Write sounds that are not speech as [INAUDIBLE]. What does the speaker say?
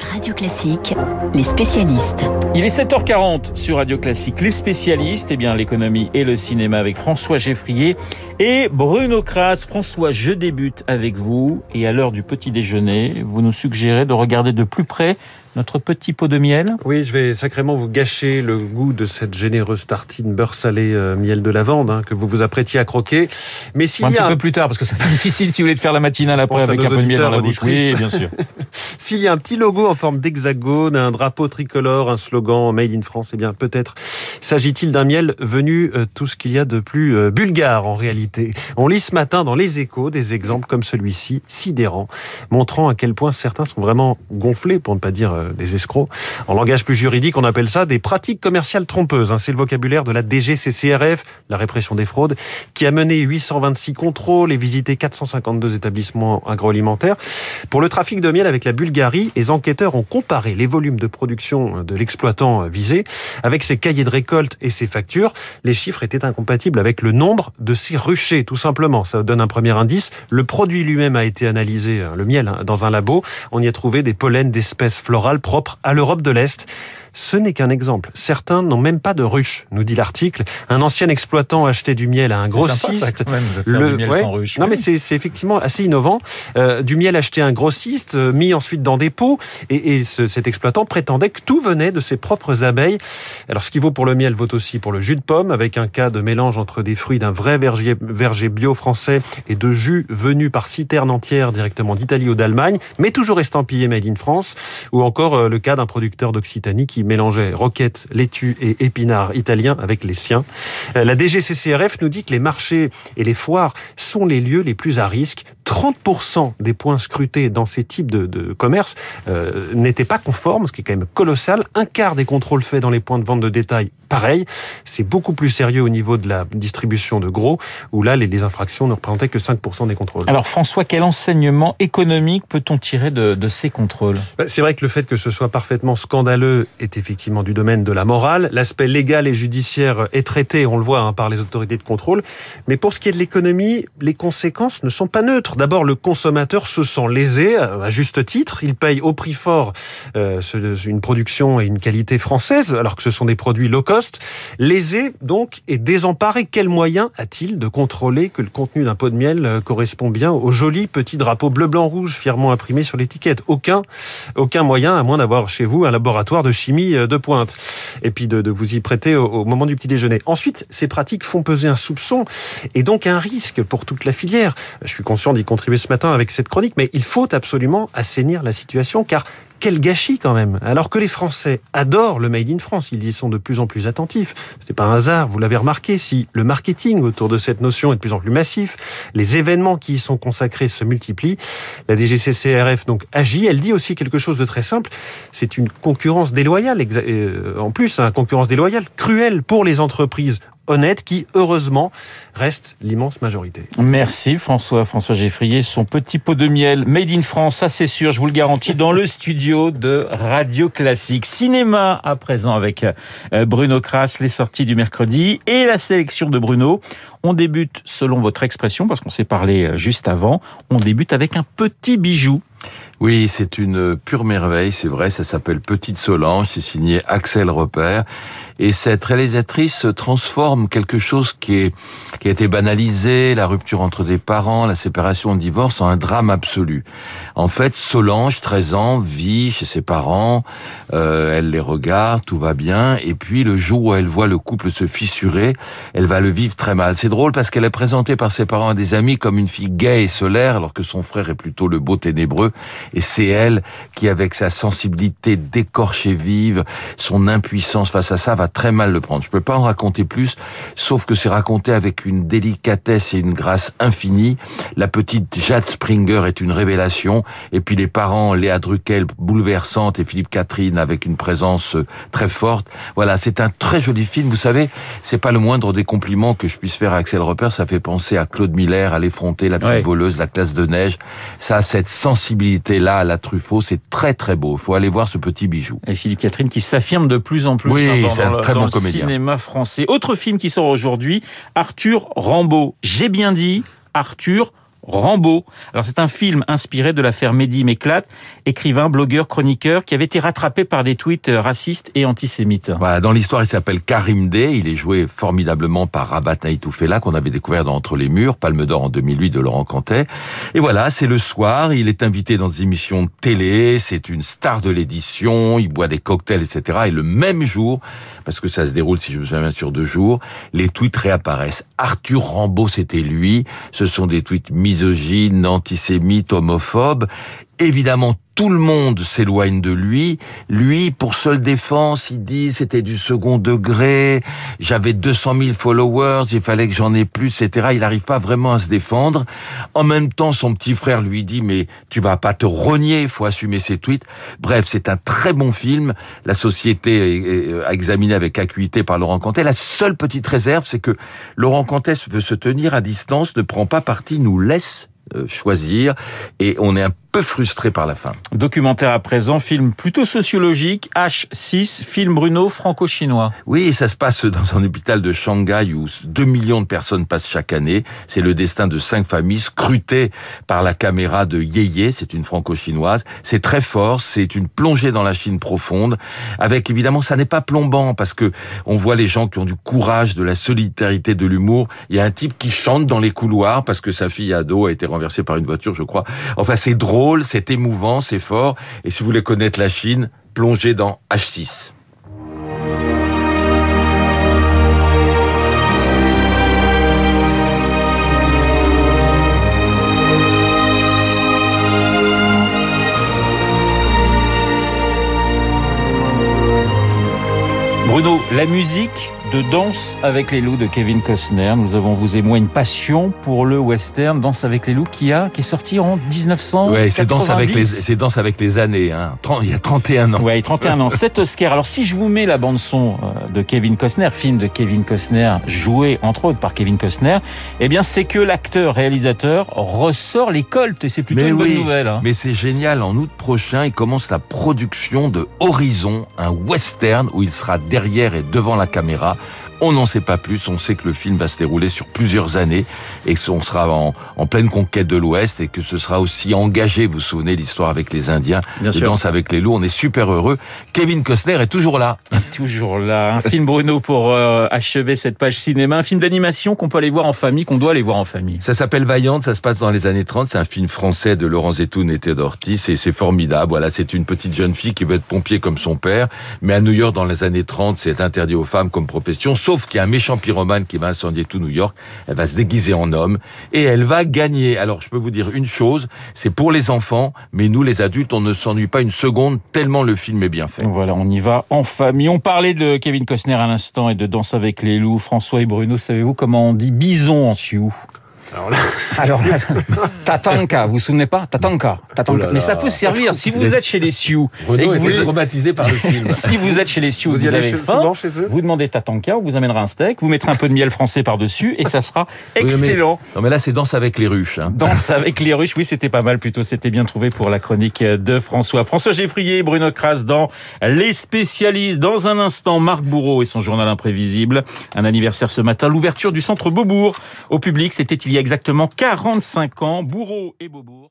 Radio Classique, les spécialistes. Il est 7h40 sur Radio Classique. Les spécialistes, eh bien, l'économie et le cinéma avec François Geffrier et Bruno Kras. François, je débute avec vous et à l'heure du petit déjeuner, vous nous suggérez de regarder de plus près notre petit pot de miel Oui, je vais sacrément vous gâcher le goût de cette généreuse tartine beurre salé euh, miel de lavande hein, que vous vous apprêtiez à croquer. Mais s'il y a un petit peu plus tard, parce que c'est [LAUGHS] difficile si vous voulez de faire la matinale après avec un peu de miel dans la bouche. Oui, bien sûr. [LAUGHS] s'il y a un petit logo en forme d'hexagone, un drapeau tricolore, un slogan Made in France, eh bien peut-être s'agit-il d'un miel venu euh, tout ce qu'il y a de plus euh, bulgare en réalité. On lit ce matin dans les échos des exemples comme celui-ci, sidérant, montrant à quel point certains sont vraiment gonflés, pour ne pas dire des escrocs. En langage plus juridique, on appelle ça des pratiques commerciales trompeuses. Hein. C'est le vocabulaire de la DGCCRF, la répression des fraudes, qui a mené 826 contrôles et visité 452 établissements agroalimentaires. Pour le trafic de miel avec la Bulgarie, les enquêteurs ont comparé les volumes de production de l'exploitant visé avec ses cahiers de récolte et ses factures. Les chiffres étaient incompatibles avec le nombre de ses ruchers, tout simplement. Ça donne un premier indice. Le produit lui-même a été analysé, hein, le miel, hein, dans un labo. On y a trouvé des pollens d'espèces florales propre à l'Europe de l'Est. Ce n'est qu'un exemple. Certains n'ont même pas de ruche, nous dit l'article. Un ancien exploitant achetait du miel à un grossiste. le... miel sans ruche. Non, mais c'est effectivement assez innovant. Euh, du miel acheté à un grossiste, euh, mis ensuite dans des pots, et, et ce, cet exploitant prétendait que tout venait de ses propres abeilles. Alors, ce qui vaut pour le miel vaut aussi pour le jus de pomme, avec un cas de mélange entre des fruits d'un vrai verger, verger bio français et de jus venus par citernes entières directement d'Italie ou d'Allemagne, mais toujours estampillé made in France, ou encore euh, le cas d'un producteur d'Occitanie qui mélangeait roquettes, laitue et épinards italiens avec les siens. Euh, la DGCCRF nous dit que les marchés et les foires sont les lieux les plus à risque 30% des points scrutés dans ces types de, de commerces euh, n'étaient pas conformes, ce qui est quand même colossal. Un quart des contrôles faits dans les points de vente de détail, pareil. C'est beaucoup plus sérieux au niveau de la distribution de gros, où là, les, les infractions ne représentaient que 5% des contrôles. Alors François, quel enseignement économique peut-on tirer de, de ces contrôles? Bah, C'est vrai que le fait que ce soit parfaitement scandaleux est effectivement du domaine de la morale. L'aspect légal et judiciaire est traité, on le voit, hein, par les autorités de contrôle. Mais pour ce qui est de l'économie, les conséquences ne sont pas neutres. D'abord, le consommateur se sent lésé, à juste titre. Il paye au prix fort euh, une production et une qualité française, alors que ce sont des produits low cost. Lésé, donc, et désemparé. Quel moyen a-t-il de contrôler que le contenu d'un pot de miel euh, correspond bien au joli petit drapeau bleu-blanc-rouge fièrement imprimé sur l'étiquette? Aucun, aucun moyen, à moins d'avoir chez vous un laboratoire de chimie euh, de pointe. Et puis de, de vous y prêter au, au moment du petit déjeuner. Ensuite, ces pratiques font peser un soupçon et donc un risque pour toute la filière. Je suis conscient d'y contribuer ce matin avec cette chronique, mais il faut absolument assainir la situation car quel gâchis quand même. Alors que les Français adorent le Made in France, ils y sont de plus en plus attentifs. C'est pas un hasard, vous l'avez remarqué, si le marketing autour de cette notion est de plus en plus massif, les événements qui y sont consacrés se multiplient. La DGCCRF donc agit. Elle dit aussi quelque chose de très simple. C'est une concurrence déloyale, euh, en plus, une hein, concurrence déloyale, cruelle pour les entreprises honnête qui, heureusement, reste l'immense majorité. Merci François. François Geffrier, son petit pot de miel made in France, ça c'est sûr, je vous le garantis, dans le studio de Radio Classique. Cinéma à présent avec euh, Bruno Kras, les sorties du mercredi et la sélection de Bruno. On débute, selon votre expression, parce qu'on s'est parlé euh, juste avant, on débute avec un petit bijou. Oui, c'est une pure merveille, c'est vrai, ça s'appelle Petite Solange, c'est signé Axel Repère. Et cette réalisatrice transforme quelque chose qui, est, qui a été banalisé, la rupture entre des parents, la séparation, le divorce, en un drame absolu. En fait, Solange, 13 ans, vit chez ses parents, euh, elle les regarde, tout va bien, et puis le jour où elle voit le couple se fissurer, elle va le vivre très mal. C'est drôle parce qu'elle est présentée par ses parents à des amis comme une fille gaie et solaire, alors que son frère est plutôt le beau ténébreux, et c'est elle qui, avec sa sensibilité décorchée vive, son impuissance face à ça, va très mal le prendre. Je peux pas en raconter plus, sauf que c'est raconté avec une délicatesse et une grâce infinie. La petite Jade Springer est une révélation, et puis les parents, Léa Druckel, bouleversante, et Philippe Catherine avec une présence euh, très forte. Voilà, c'est un très joli film. Vous savez, c'est pas le moindre des compliments que je puisse faire à Axel Repère. Ça fait penser à Claude Miller, à l'effronté, la petite ouais. voleuse, la classe de neige. Ça a cette sensibilité-là à la Truffaut. C'est très très beau. Il faut aller voir ce petit bijou. Et Philippe Catherine qui s'affirme de plus en plus oui, hein, c'est un très dans bon le comédien. cinéma français. Autre film qui sort aujourd'hui, Arthur Rambaud. J'ai bien dit Arthur Rambo. Alors c'est un film inspiré de l'affaire Mehdi Méclate, écrivain, blogueur, chroniqueur, qui avait été rattrapé par des tweets racistes et antisémites. Voilà, dans l'histoire, il s'appelle Karim Day. Il est joué formidablement par Rabat Naïtoufela, qu'on avait découvert dans Entre les murs, Palme d'or en 2008 de Laurent Cantet. Et voilà, c'est le soir, il est invité dans des émissions de télé, c'est une star de l'édition, il boit des cocktails, etc. Et le même jour, parce que ça se déroule, si je me souviens bien, sur deux jours, les tweets réapparaissent. Arthur Rambaud, c'était lui. Ce sont des tweets misogynes, antisémites, homophobes. Évidemment, tout le monde s'éloigne de lui. Lui, pour seule défense, il dit c'était du second degré, j'avais 200 000 followers, il fallait que j'en ai plus, etc. Il n'arrive pas vraiment à se défendre. En même temps, son petit frère lui dit mais tu vas pas te il faut assumer ses tweets. Bref, c'est un très bon film. La société a examiné avec acuité par Laurent Cantet. La seule petite réserve, c'est que Laurent Cantet veut se tenir à distance, ne prend pas parti, nous laisse euh, choisir et on est un peu frustré par la fin. Documentaire à présent, film plutôt sociologique, H6, film Bruno franco-chinois. Oui, ça se passe dans un hôpital de Shanghai où 2 millions de personnes passent chaque année. C'est le destin de cinq familles scrutées par la caméra de Yeye, c'est une franco-chinoise. C'est très fort, c'est une plongée dans la Chine profonde, avec évidemment, ça n'est pas plombant parce que on voit les gens qui ont du courage, de la solidarité, de l'humour. Il y a un type qui chante dans les couloirs parce que sa fille ado a été renversée par une voiture, je crois. Enfin, c'est drôle c'est émouvant, c'est fort. Et si vous voulez connaître la Chine, plongez dans H6. Bruno, la musique de Danse avec les loups de Kevin Costner. Nous avons, vous et moi, une passion pour le western Danse avec les loups qui a, qui est sorti en 1900. Ouais, c'est Danse avec les, c'est Danse avec les années, hein. il y a 31 ans. Ouais, 31 ans. 7 Oscars. Alors, si je vous mets la bande son euh, de Kevin Costner, film de Kevin Costner, joué, entre autres, par Kevin Costner, eh bien, c'est que l'acteur, réalisateur, ressort les coltes et c'est plutôt une bonne nouvelle. Hein. Mais c'est génial. En août prochain, il commence la production de Horizon, un western où il sera derrière et devant la caméra on n'en sait pas plus. On sait que le film va se dérouler sur plusieurs années et qu'on sera en, pleine conquête de l'Ouest et que ce sera aussi engagé. Vous vous souvenez l'histoire avec les Indiens, Bien de Danse avec les loups. On est super heureux. Kevin Costner est toujours là. [LAUGHS] Toujours là. Un film Bruno pour euh, achever cette page cinéma. Un film d'animation qu'on peut aller voir en famille, qu'on doit aller voir en famille. Ça s'appelle Vaillante. Ça se passe dans les années 30. C'est un film français de Laurent Zetoun et Ted Ortiz et c'est formidable. Voilà, c'est une petite jeune fille qui veut être pompier comme son père. Mais à New York, dans les années 30, c'est interdit aux femmes comme profession sauf qu'il y a un méchant pyromane qui va incendier tout New York. Elle va se déguiser en homme et elle va gagner. Alors je peux vous dire une chose, c'est pour les enfants, mais nous les adultes, on ne s'ennuie pas une seconde tellement le film est bien fait. Voilà, on y va en famille. On parlait de Kevin Costner à l'instant et de Danse avec les loups. François et Bruno, savez-vous comment on dit bison en sioux? Alors là, [LAUGHS] Alors [LAUGHS] Tatanka, vous vous souvenez pas Tatanka, Tatanka. Mais ça peut servir si vous êtes chez les Sioux. et vous êtes traumatisé par le film. [LAUGHS] si vous êtes chez les Sioux, vous, vous avez faim, vous demandez Tatanka, on vous amènera un steak, vous mettrez un peu de miel français par-dessus et ça sera excellent. non mais là c'est Danse avec les ruches. Hein. Danse avec les ruches, oui c'était pas mal plutôt, c'était bien trouvé pour la chronique de François. François Geffrier, Bruno Kras dans Les spécialistes. Dans un instant, Marc Bourreau et son journal imprévisible. Un anniversaire ce matin, l'ouverture du centre Beaubourg au public, c'était il y a exactement 45 ans, Bourreau et Beaubourg.